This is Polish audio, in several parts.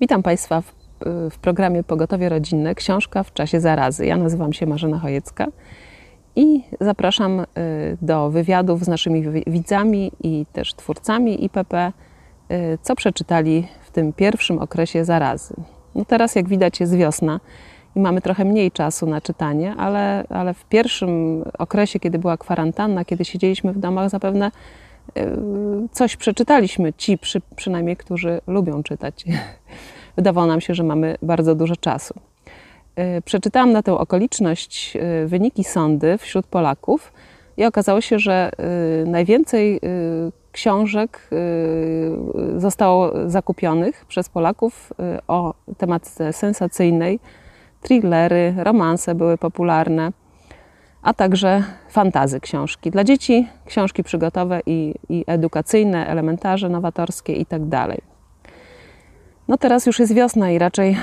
Witam Państwa w, w, programie Pogotowie Rodzinne Książka w czasie zarazy. Ja nazywam się Marzena Chojecka i zapraszam y, do wywiadów z naszymi widzami i też twórcami IPP, y, co przeczytali w tym pierwszym okresie zarazy. No teraz, jak widać, jest wiosna i mamy trochę mniej czasu na czytanie, ale, ale w pierwszym okresie, kiedy była kwarantanna, kiedy siedzieliśmy w domach, zapewne coś przeczytaliśmy, ci przy, przynajmniej, którzy lubią czytać. Wydawało nam się, że mamy bardzo dużo czasu. Y, przeczytałam na tę okoliczność y, wyniki sądy wśród Polaków i okazało się, że najwięcej książek zostało zakupionych przez Polaków o tematyce sensacyjnej, thrillery, romanse były popularne, a także fantazy książki. Dla dzieci książki przygotowe i, i edukacyjne, elementarze, nowatorskie itd. Tak no teraz już jest wiosna i raczej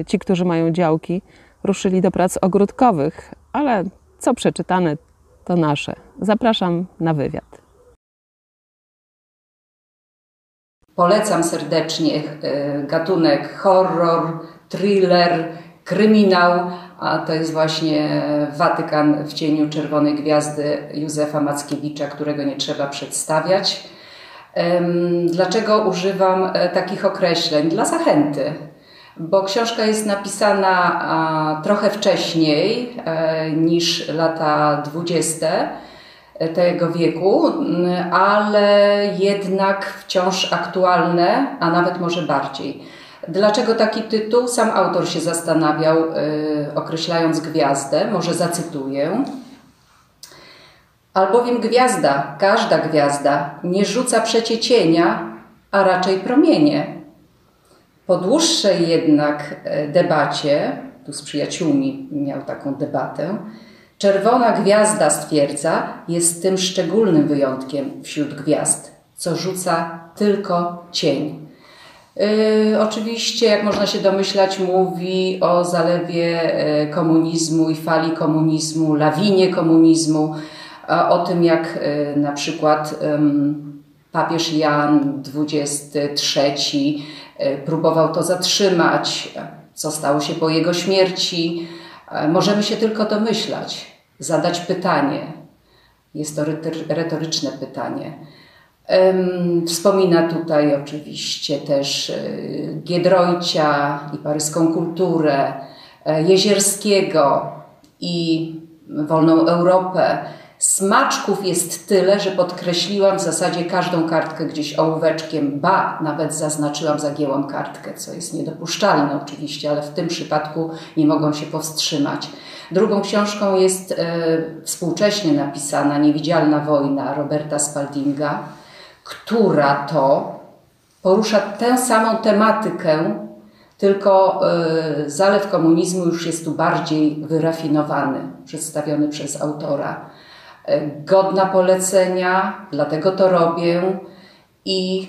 y, ci, którzy mają działki, ruszyli do prac ogródkowych, ale co przeczytane, to nasze. Zapraszam na wywiad. Polecam serdecznie y, gatunek horror, thriller, kryminał, a to jest właśnie Watykan w cieniu Czerwonej Gwiazdy Józefa Mackiewicza, którego nie trzeba przedstawiać. Dlaczego używam e, takich określeń? Dla zachęty, bo książka jest napisana trochę wcześniej e, niż lata dwudzieste tego wieku, ale jednak wciąż aktualne, a nawet może bardziej. Dlaczego taki tytuł? Sam autor się zastanawiał, yy, określając gwiazdę. Może zacytuję. Albowiem gwiazda, każda gwiazda, nie rzuca przecie cienia, a raczej promienie. Po dłuższej jednak e, debacie, tu z przyjaciółmi miał taką debatę, czerwona gwiazda stwierdza, jest tym szczególnym wyjątkiem wśród gwiazd, co rzuca tylko cień. Yy, oczywiście, jak można się domyślać, mówi o zalewie yy, komunizmu i fali komunizmu, lawinie komunizmu, o tym, jak yy, na przykład papież Jan XXIII próbował to zatrzymać, co stało się po jego śmierci. Yy, możemy się tylko domyślać, zadać pytanie. Jest to retoryczne pytanie Wspomina tutaj oczywiście też e, Giedroycia i paryską kulturę, e, Jezierskiego i Wolną Europę. Smaczków jest tyle, że podkreśliłam w zasadzie każdą kartkę gdzieś ołóweczkiem, ba, nawet zaznaczyłam, zagięłam kartkę, co jest niedopuszczalne oczywiście, ale w tym przypadku nie mogą się powstrzymać. Drugą książką jest e, współcześnie napisana Niewidzialna wojna Roberta Spaldinga która to porusza tę samą tematykę, tylko y, zalew komunizmu już jest tu bardziej wyrafinowany, przedstawiony przez autora. Y, godna polecenia, dlatego to robię i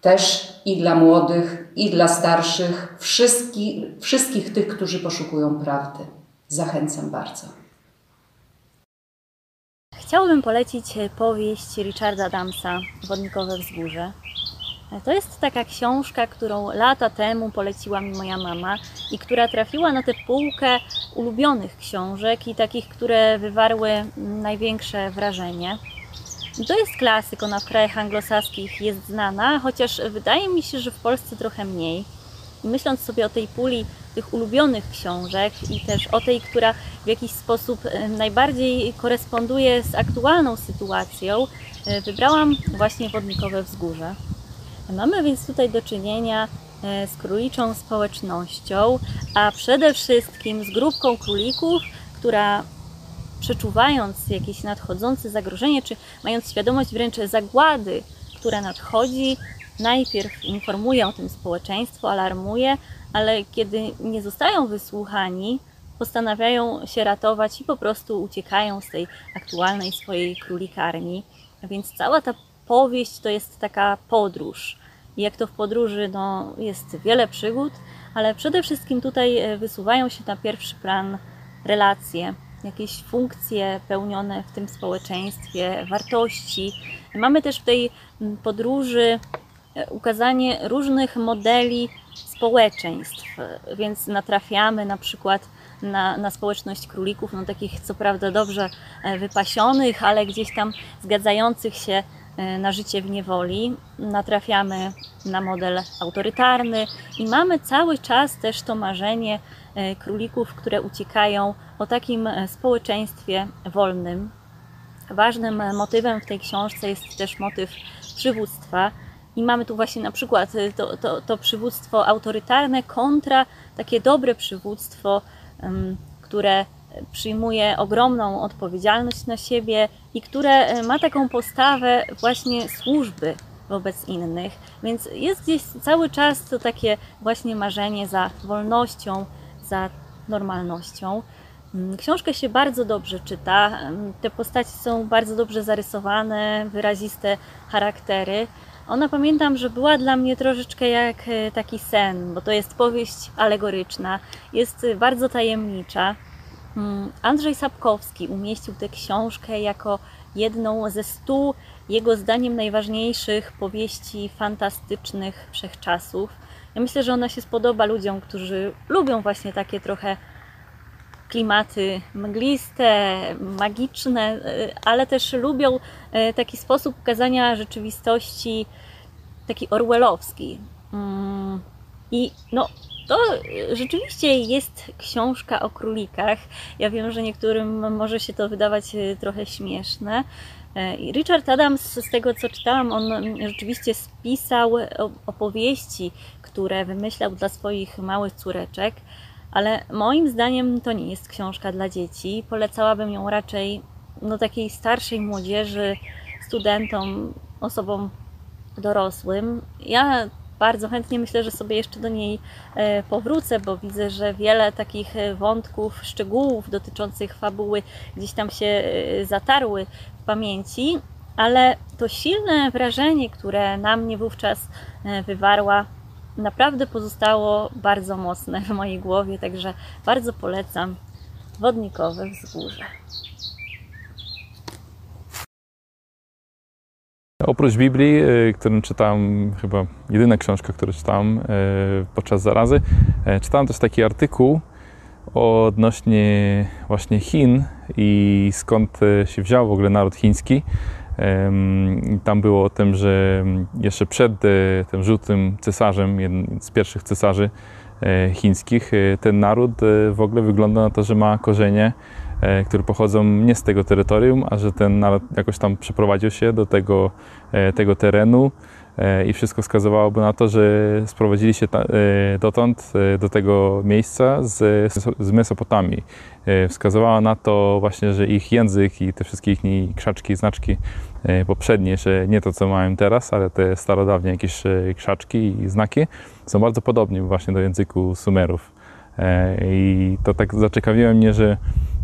też i dla młodych, i dla starszych, wszystkich, wszystkich tych, którzy poszukują prawdy. Zachęcam bardzo. Chciałbym polecić e, powieść Richarda Adamsa Wodnikowe Wzgórze. E, to jest taka książka, którą lata temu poleciła mi moja mama i która trafiła na tę półkę ulubionych książek i takich, które wywarły największe wrażenie. To jest klasyk, ona w krajach anglosaskich jest znana, chociaż wydaje mi się, że w Polsce trochę mniej. I myśląc sobie o tej puli tych ulubionych książek i też o tej, która w jakiś sposób e, najbardziej koresponduje z aktualną sytuacją, e, wybrałam właśnie Wodnikowe Wzgórze. Mamy więc tutaj do czynienia e, z króliczą społecznością, a przede wszystkim z grupką królików, która przeczuwając jakieś nadchodzące zagrożenie, czy mając świadomość wręcz zagłady, która nadchodzi, najpierw informuje o tym społeczeństwo, alarmuje, ale kiedy nie zostają wysłuchani, postanawiają się ratować i po prostu uciekają z tej aktualnej swojej królikarni. Więc cała ta powieść to jest taka podróż. I jak to w podróży no, jest wiele przygód, ale przede wszystkim tutaj e, wysuwają się na pierwszy plan relacje, jakieś funkcje pełnione w tym społeczeństwie, wartości. Mamy też w tej podróży ukazanie różnych modeli społeczeństw, więc natrafiamy na przykład na, na społeczność królików, no takich co prawda dobrze wypasionych, ale gdzieś tam zgadzających się E, na życie w niewoli, natrafiamy na model autorytarny i mamy cały czas też to marzenie e, królików, które uciekają o takim e, społeczeństwie wolnym. Ważnym motywem w tej książce jest też motyw przywództwa. I mamy tu właśnie na przykład to, to, to przywództwo autorytarne kontra takie dobre przywództwo, które przyjmuje ogromną odpowiedzialność na siebie i które e, ma taką postawę właśnie służby wobec innych. Więc jest gdzieś cały czas to takie właśnie marzenie za wolnością, za normalnością. Książkę się bardzo dobrze czyta. Te postaci są bardzo dobrze zarysowane, wyraziste charaktery. Ona pamiętam, że była dla mnie troszeczkę jak e, taki sen, bo to jest powieść alegoryczna, jest bardzo tajemnicza. Mm, Andrzej Sapkowski umieścił tę książkę jako jedną ze stu, jego zdaniem, najważniejszych powieści fantastycznych wszechczasów. Ja myślę, że ona się spodoba ludziom, którzy lubią właśnie takie trochę klimaty mgliste, magiczne, y, ale też lubią y, taki sposób ukazania rzeczywistości, taki orwellowski. Mm, I no, to rzeczywiście jest książka o królikach. Ja wiem, że niektórym może się to wydawać e, trochę śmieszne. Richard Adams, z tego co czytałam, on rzeczywiście spisał opowieści, które wymyślał dla swoich małych córeczek, ale moim zdaniem to nie jest książka dla dzieci. Polecałabym ją raczej no, takiej starszej młodzieży, studentom, osobom dorosłym. Ja bardzo chętnie myślę, że sobie jeszcze do niej e, powrócę, bo widzę, że wiele takich e, wątków, szczegółów dotyczących fabuły gdzieś tam się e, zatarły w pamięci, ale to silne wrażenie, które na mnie wówczas wywarła, naprawdę pozostało bardzo mocne w mojej głowie, także bardzo polecam Wodnikowe Wzgórze. Oprócz Biblii, y, którą czytałem, chyba jedyna książka, którą czytałem y, podczas zarazy, y, czytałem też taki artykuł odnośnie właśnie Chin i skąd się wziął w ogóle naród chiński. Tam było o tym, że jeszcze przed tym żółtym cesarzem, jednym z pierwszych cesarzy chińskich, ten naród w ogóle wygląda na to, że ma korzenie E, które pochodzą nie z tego terytorium, a że ten naród jakoś tam przeprowadził się do tego, e, tego terenu. e, i wszystko wskazywałoby na to, że sprowadzili się dotąd do tego miejsca z, z Mesopotamii. Wskazywała na to właśnie, że ich język i te wszystkie ich krzaczki, znaczki poprzednie, że nie to, co mają teraz, ale te starodawnie jakieś krzaczki i znaki są bardzo podobne właśnie do języku Sumerów. I to tak zaciekawiło mnie, że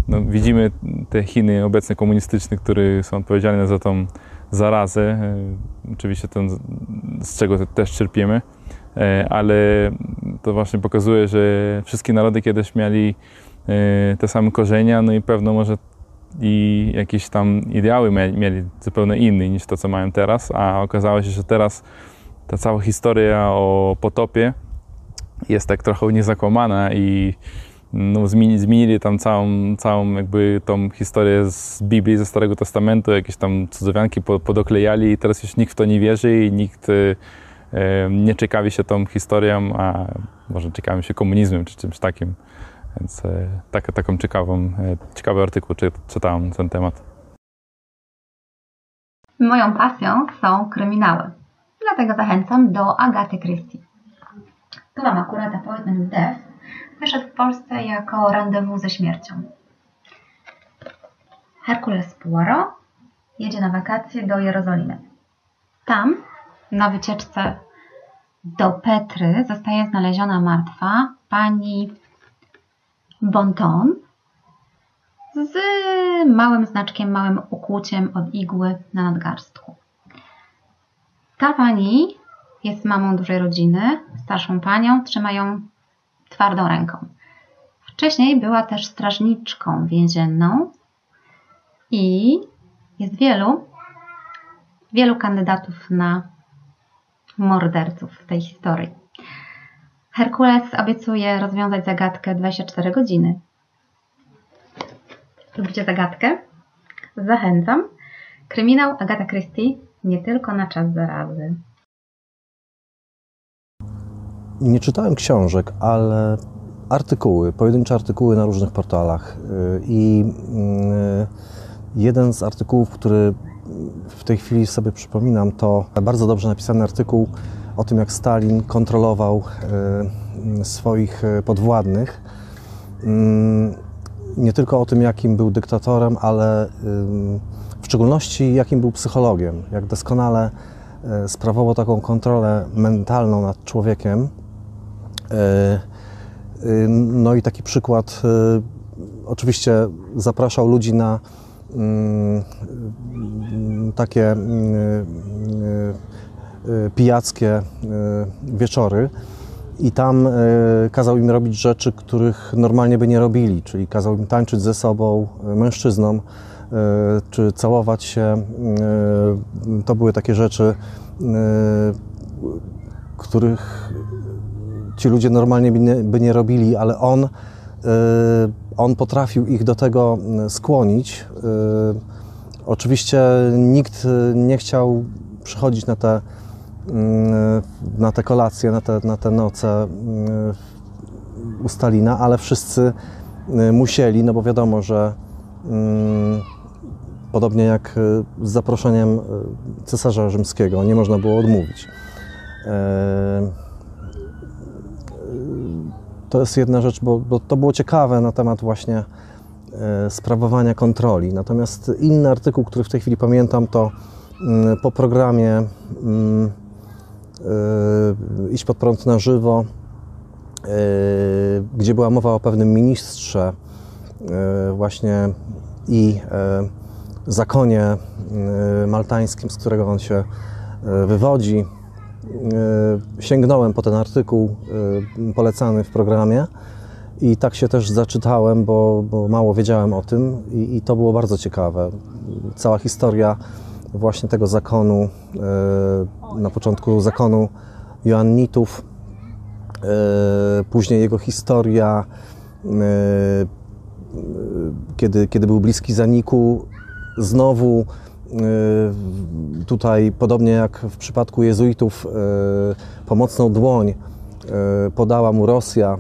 no, widzimy te Chiny obecne komunistyczne, które są odpowiedzialne za tą zarazę. E, oczywiście ten, z czego też czerpiemy, e, ale to właśnie pokazuje, że wszystkie narody kiedyś mieli e, te same korzenia, no i pewno może i jakieś tam ideały mieli zupełnie inne niż to, co mają teraz, a okazało się, że teraz ta cała historia o potopie jest tak trochę niezakłamana i no, zmienili tam całą, całą jakby tą historię z Biblii, ze Starego Testamentu, jakieś tam cudzowianki podoklejali i teraz już nikt w to nie wierzy i nikt e, nie ciekawi się tą historią, a może ciekawi się komunizmem czy czymś takim. Więc e, tak, taką ciekawą, e, ciekawy artykuł czy, czytałem na ten temat. Moją pasją są kryminały, dlatego zachęcam do Agaty Christie. Tu mam akurat Appointment Death, wyszedł w Polsce jako Rendezvous ze śmiercią. Herkules Poirot jedzie na wakacje do Jerozolimy. Tam, na wycieczce do Petry, zostaje znaleziona martwa pani Bonton z małym znaczkiem, małym ukłuciem od igły na nadgarstku. Ta pani jest mamą dużej rodziny, starszą panią, trzyma ją twardą ręką. Wcześniej była też strażniczką więzienną i jest wielu, wielu kandydatów na morderców w tej historii. Herkules obiecuje rozwiązać zagadkę 24 godziny. Lubicie zagadkę? Zachęcam. Kryminał Agata Christie nie tylko na czas zarazy. Nie czytałem książek, ale artykuły, pojedyncze artykuły na różnych portalach. Y, I y, jeden z artykułów, który w tej chwili sobie przypominam, to bardzo dobrze napisany artykuł o tym, jak Stalin kontrolował y, swoich podwładnych. Nie tylko o tym, jakim był dyktatorem, ale w szczególności jakim był psychologiem, jak doskonale sprawował taką kontrolę mentalną nad człowiekiem no i taki przykład, y, oczywiście zapraszał ludzi na mm, takie y, y, pijackie wieczory i tam kazał im robić rzeczy, których normalnie by nie robili, czyli kazał im tańczyć ze sobą, mężczyznom, czy całować się. To były takie rzeczy, których ci ludzie normalnie by nie, by nie robili, ale on, y, on potrafił ich do tego y, skłonić. Y, oczywiście nikt nie chciał przychodzić na te, na te kolacje, na te, na te noce u Stalina, ale wszyscy musieli, no bo wiadomo, że podobnie jak z zaproszeniem cesarza rzymskiego, nie można było odmówić to jest jedna rzecz, bo, bo to było ciekawe na temat właśnie e, sprawowania kontroli. Natomiast inny artykuł, który w tej chwili pamiętam, to mm, po programie mm, e, Iść pod prąd na żywo, e, gdzie była mowa o pewnym ministrze właśnie i zakonie maltańskim, z którego on się wywodzi, sięgnąłem po ten artykuł e, polecany w programie i tak się też zaczytałem, bo, bo mało wiedziałem o tym i, i, to było bardzo ciekawe. Cała historia właśnie tego zakonu, e, na początku zakonu Joannitów, później jego historia, kiedy, kiedy był bliski zaniku, znowu tutaj, podobnie jak w przypadku jezuitów, y, pomocną dłoń y, podała mu Rosja.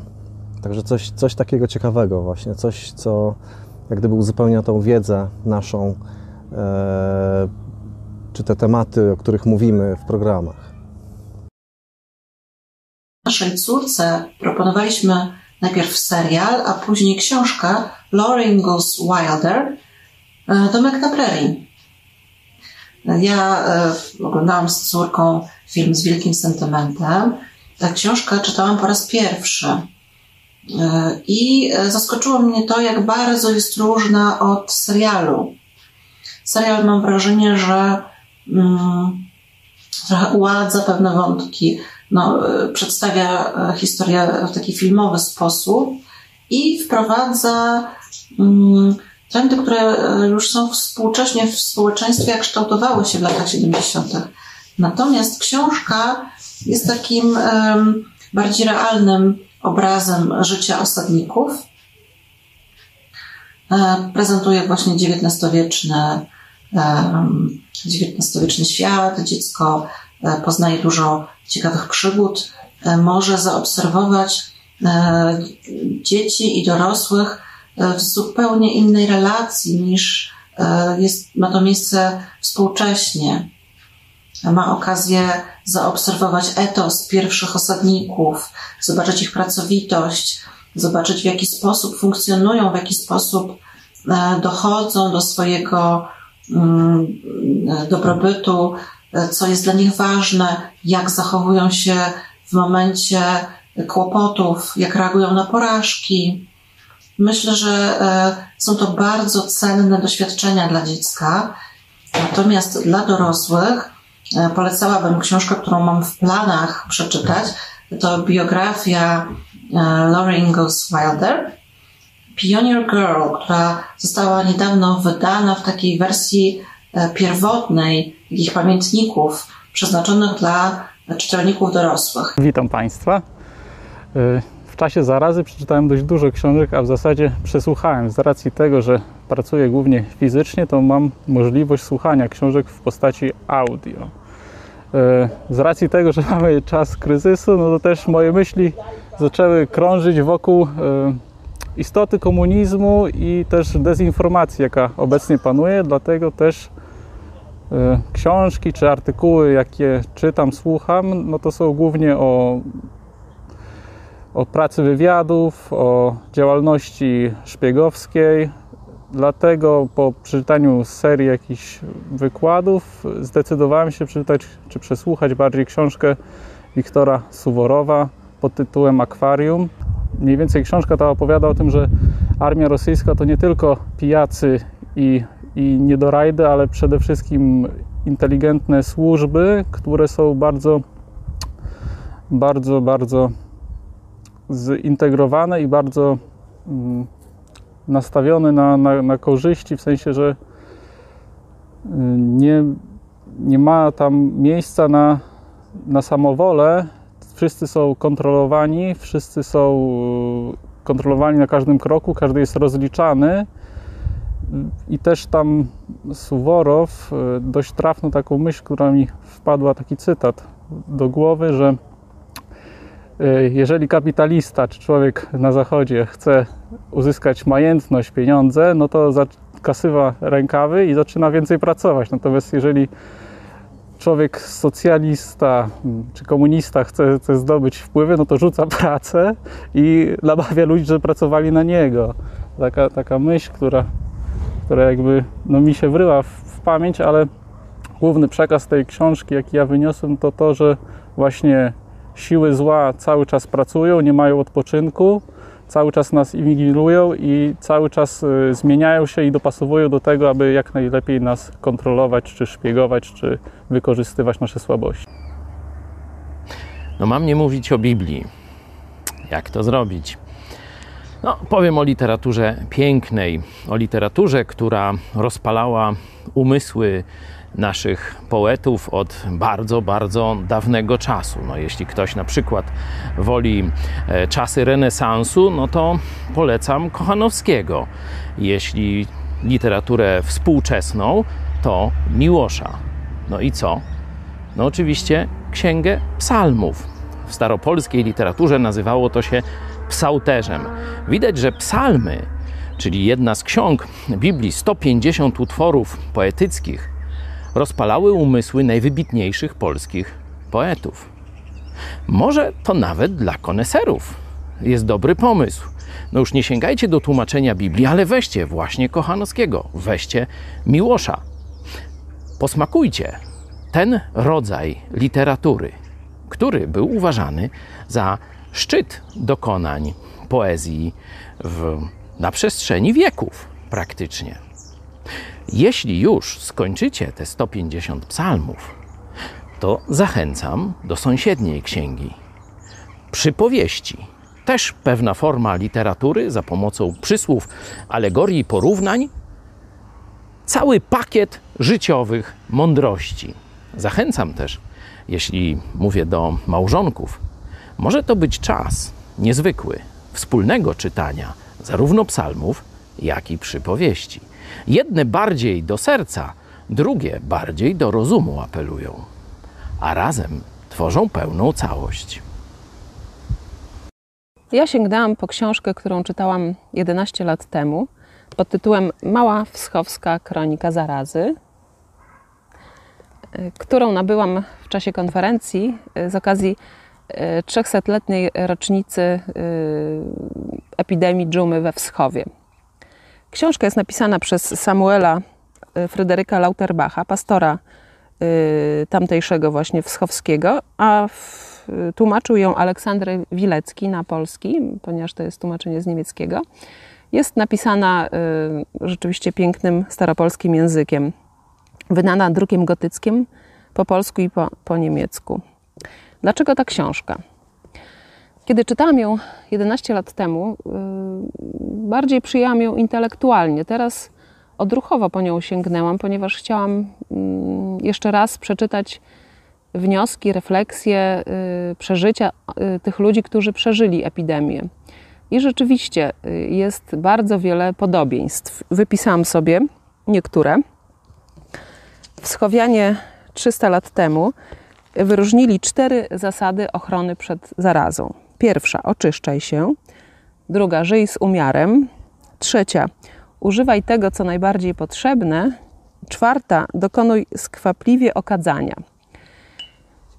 Także coś, coś takiego ciekawego właśnie, coś, co jak gdyby uzupełnia tą wiedzę naszą, czy te tematy, o których mówimy w programach. Naszej córce proponowaliśmy najpierw serial, a później książkę Lauren Goes Wilder Domek na Prairie. Ja e, oglądałam z córką film z wielkim sentymentem. Tę książkę czytałam po raz pierwszy. E, I zaskoczyło mnie to, jak bardzo jest różna od serialu. Serial mam wrażenie, że mm, trochę uładza pewne wątki, no, e, przedstawia historię w taki filmowy sposób i wprowadza mm, trendy, które e, już są współcześnie w społeczeństwie, jak kształtowały się w latach 70. Natomiast książka jest takim bardziej realnym obrazem życia osadników. E, prezentuje właśnie XIX-wieczny, XIX-wieczny świat. Dziecko e, poznaje dużo ciekawych przygód. Może zaobserwować dzieci i dorosłych w zupełnie innej relacji niż e, jest, ma to miejsce współcześnie. Ma okazję zaobserwować etos pierwszych osadników, zobaczyć ich pracowitość, zobaczyć w jaki sposób funkcjonują, w jaki sposób e, dochodzą do swojego mm, dobrobytu, e, co jest dla nich ważne, jak zachowują się w momencie kłopotów, jak reagują na porażki. Myślę, że e, są to bardzo cenne doświadczenia dla dziecka. Natomiast dla dorosłych e, polecałabym książkę, którą mam w planach przeczytać. To biografia e, Laurie Ingalls Wilder, Pioneer Girl, która została niedawno wydana w takiej wersji pierwotnej, takich pamiętników przeznaczonych dla czytelników dorosłych. Witam Państwa. Czasie zarazy przeczytałem dość dużo książek, a w zasadzie przesłuchałem. Z racji tego, że pracuję głównie fizycznie, to mam możliwość słuchania książek w postaci audio. Y, z racji tego, że mamy czas kryzysu, no to też moje myśli zaczęły krążyć wokół y, istoty komunizmu i też dezinformacji, jaka obecnie panuje, dlatego też książki czy artykuły, jakie czytam, słucham, no to są głównie o o pracy wywiadów, o działalności szpiegowskiej. Dlatego po przeczytaniu serii jakichś wykładów zdecydowałem się przeczytać czy przesłuchać bardziej książkę Wiktora Suworowa pod tytułem Akwarium. Mniej więcej książka ta opowiada o tym, że armia rosyjska to nie tylko pijacy i, i niedorajdy, ale przede wszystkim inteligentne służby, które są bardzo, bardzo, bardzo zintegrowane i bardzo mm, nastawione na, na, na korzyści, w sensie, że y, nie, nie ma tam miejsca na, na samowolę. Wszyscy są kontrolowani, wszyscy są y, kontrolowani na każdym kroku, każdy jest rozliczany. I też tam Suworow y, dość trafną taką myśl, która mi wpadła, taki cytat do głowy, że jeżeli kapitalista czy człowiek na zachodzie chce uzyskać majętność, pieniądze, no to kasywa rękawy i zaczyna więcej pracować. Natomiast jeżeli człowiek socjalista mm, czy komunista chce, chce zdobyć wpływy, no to rzuca pracę i namawia ludzi, żeby pracowali na niego. Taka, taka myśl, która, która jakby no, mi się wryła w, w pamięć, ale główny przekaz tej książki, jaki ja wyniosłem, to to, że właśnie siły zła cały czas pracują, nie mają odpoczynku, cały czas nas inwigilują i cały czas y, zmieniają się i dopasowują do tego, aby jak najlepiej nas kontrolować, czy szpiegować, czy wykorzystywać nasze słabości. No mam nie mówić o Biblii. Jak to zrobić? No, powiem o literaturze pięknej, o literaturze, która rozpalała umysły naszych poetów od bardzo, bardzo dawnego czasu. No, jeśli ktoś na przykład woli e, czasy renesansu, no to polecam Kochanowskiego. Jeśli literaturę współczesną, to Miłosza. No i co? No oczywiście Księgę Psalmów. W staropolskiej literaturze nazywało to się psałterzem. Widać, że psalmy, czyli jedna z ksiąg Biblii, 150 utworów poetyckich, rozpalały umysły najwybitniejszych polskich poetów. Może to nawet dla koneserów jest dobry pomysł. No już nie sięgajcie do tłumaczenia Biblii, ale weźcie właśnie Kochanowskiego, weźcie Miłosza. Posmakujcie ten rodzaj literatury, który był uważany za szczyt dokonań poezji w, na przestrzeni wieków praktycznie. Jeśli już skończycie te 150 psalmów, to zachęcam do sąsiedniej księgi. Przypowieści. Też pewna forma literatury za pomocą przysłów, alegorii, porównań. Cały pakiet życiowych mądrości. Zachęcam też, jeśli mówię do małżonków, może to być czas niezwykły wspólnego czytania zarówno psalmów, jak i przypowieści. Jedne bardziej do serca, drugie bardziej do rozumu apelują, a razem tworzą pełną całość. Ja sięgnęłam po książkę, którą czytałam 11 lat temu pod tytułem Mała Wschowska Kronika Zarazy, którą nabyłam w czasie konferencji z okazji 300-letniej rocznicy y, epidemii dżumy we Wschowie. Książka jest napisana przez Samuela y, Fryderyka Lauterbacha, pastora y, tamtejszego właśnie Wschowskiego, a tłumaczył ją Aleksander Wilecki na polski, ponieważ to jest tłumaczenie z niemieckiego. Jest napisana rzeczywiście pięknym staropolskim językiem, wydana drukiem gotyckim po polsku i po, po niemiecku. Dlaczego ta książka? Kiedy czytałam ją 11 lat temu, y, bardziej przyjęłam ją intelektualnie. Teraz odruchowo po nią sięgnęłam, ponieważ chciałam mm, jeszcze raz przeczytać wnioski, refleksje, y, przeżycia y, tych ludzi, którzy przeżyli epidemię. I rzeczywiście jest bardzo wiele podobieństw. Wypisałam sobie niektóre. W Schowianie 300 lat temu wyróżnili cztery zasady ochrony przed zarazą. Pierwsza, oczyszczaj się. Druga, żyj z umiarem. Trzecia, używaj tego, co najbardziej potrzebne. Czwarta, dokonuj skwapliwie okadzania.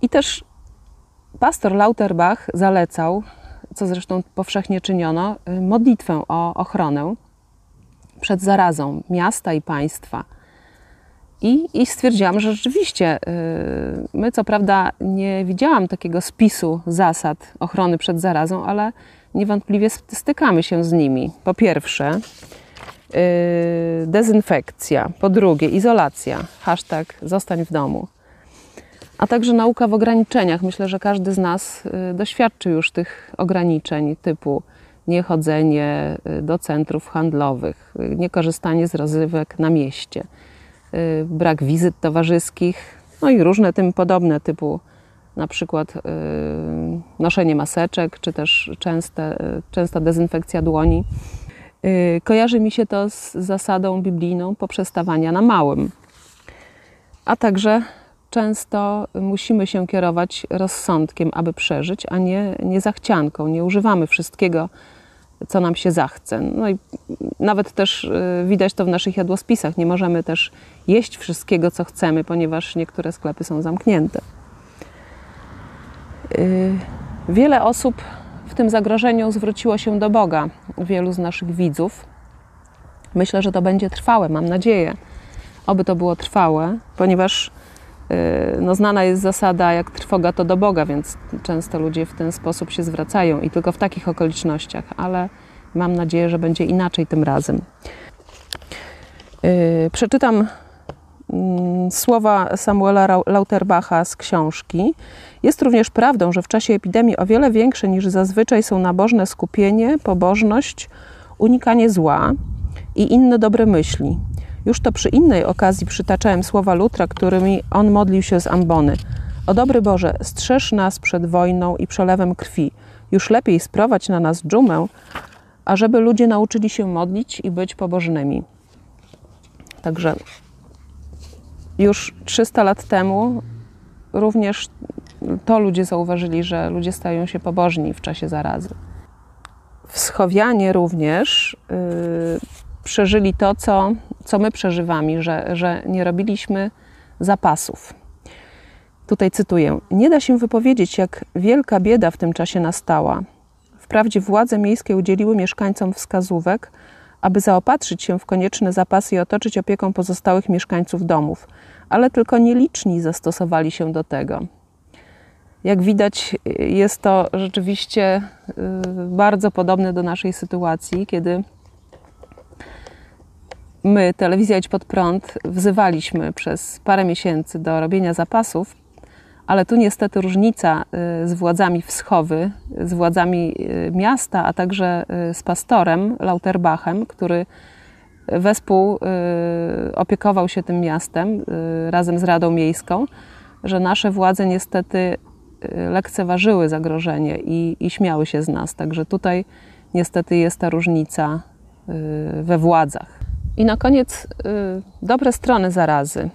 I też pastor Lauterbach zalecał, co zresztą powszechnie czyniono, modlitwę o ochronę przed zarazą miasta i państwa. I, I stwierdziłam, że rzeczywiście y, my, co prawda, nie widziałam takiego spisu zasad ochrony przed zarazą, ale niewątpliwie stykamy się z nimi. Po pierwsze, y, dezynfekcja, po drugie, izolacja, hashtag zostań w domu, a także nauka w ograniczeniach. Myślę, że każdy z nas y, doświadczy już tych ograniczeń typu niechodzenie do centrów handlowych, niekorzystanie z rozrywek na mieście brak wizyt towarzyskich, no i różne tym podobne, typu na przykład y, noszenie maseczek, czy też częste, y, częsta dezynfekcja dłoni. Kojarzy mi się to z zasadą biblijną poprzestawania na małym. A także często musimy się kierować rozsądkiem, aby przeżyć, a nie, nie zachcianką. Nie używamy wszystkiego, co nam się zachce. No i nawet też y, widać to w naszych jadłospisach. Nie możemy też jeść wszystkiego, co chcemy, ponieważ niektóre sklepy są zamknięte. Y, wiele osób w tym zagrożeniu zwróciło się do Boga, wielu z naszych widzów. Myślę, że to będzie trwałe, mam nadzieję. Oby to było trwałe, ponieważ no, znana jest zasada, jak trwoga to do Boga, więc często ludzie w ten sposób się zwracają i tylko w takich okolicznościach, ale mam nadzieję, że będzie inaczej tym razem. Y, przeczytam mm, słowa Samuela Lauterbacha z książki. Jest również prawdą, że w czasie epidemii o wiele większe niż zazwyczaj są nabożne skupienie, pobożność, unikanie zła i inne dobre myśli. Już to przy innej okazji przytaczałem słowa Lutra, którymi on modlił się z ambony. O dobry Boże, strzeż nas przed wojną i przelewem krwi. Już lepiej sprowadź na nas dżumę, ażeby ludzie nauczyli się modlić i być pobożnymi. Także już 300 lat temu również to ludzie zauważyli, że ludzie stają się pobożni w czasie zarazy. Wschowianie również yy, przeżyli to, co, co my przeżywamy, że, że nie robiliśmy zapasów. Tutaj cytuję: Nie da się wypowiedzieć, jak wielka bieda w tym czasie nastała. Wprawdzie władze miejskie udzieliły mieszkańcom wskazówek, aby zaopatrzyć się w konieczne zapasy i otoczyć opieką pozostałych mieszkańców domów, ale tylko nieliczni zastosowali się do tego. Jak widać, jest to rzeczywiście y, bardzo podobne do naszej sytuacji, kiedy my, telewizja Idź Pod Prąd, wzywaliśmy przez parę miesięcy do robienia zapasów, ale tu niestety różnica y, z władzami Wschowy, z władzami y, miasta, a także y, z pastorem Lauterbachem, który wespół opiekował się tym miastem razem z Radą Miejską, że nasze władze niestety lekceważyły zagrożenie i, i śmiały się z nas. Także tutaj niestety jest ta różnica we władzach. I na koniec dobre strony zarazy.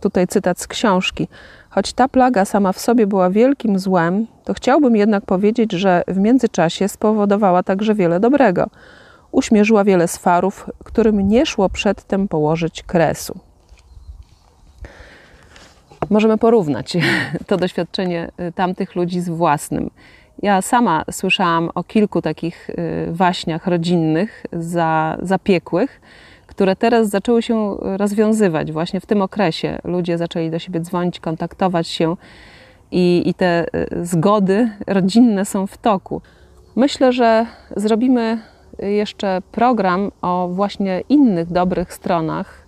Tutaj cytat z książki. Choć ta plaga sama w sobie była wielkim złem, to chciałbym jednak powiedzieć, że w międzyczasie spowodowała także wiele dobrego. Uśmierzyła wiele swarów, którym nie szło przedtem położyć kresu. Możemy porównać to doświadczenie y, tamtych ludzi z własnym. Ja sama słyszałam o kilku takich y, waśniach rodzinnych, za, zapiekłych, które teraz zaczęły się rozwiązywać właśnie w tym okresie. Ludzie zaczęli do siebie dzwonić, kontaktować się i, i te y, zgody rodzinne są w toku. Myślę, że zrobimy jeszcze program o właśnie innych dobrych stronach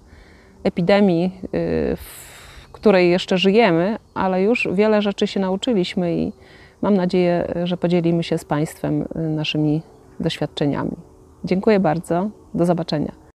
epidemii, y, w której jeszcze żyjemy, ale już wiele rzeczy się nauczyliśmy i mam nadzieję, że podzielimy się z Państwem y, naszymi doświadczeniami. Dziękuję bardzo. Do zobaczenia.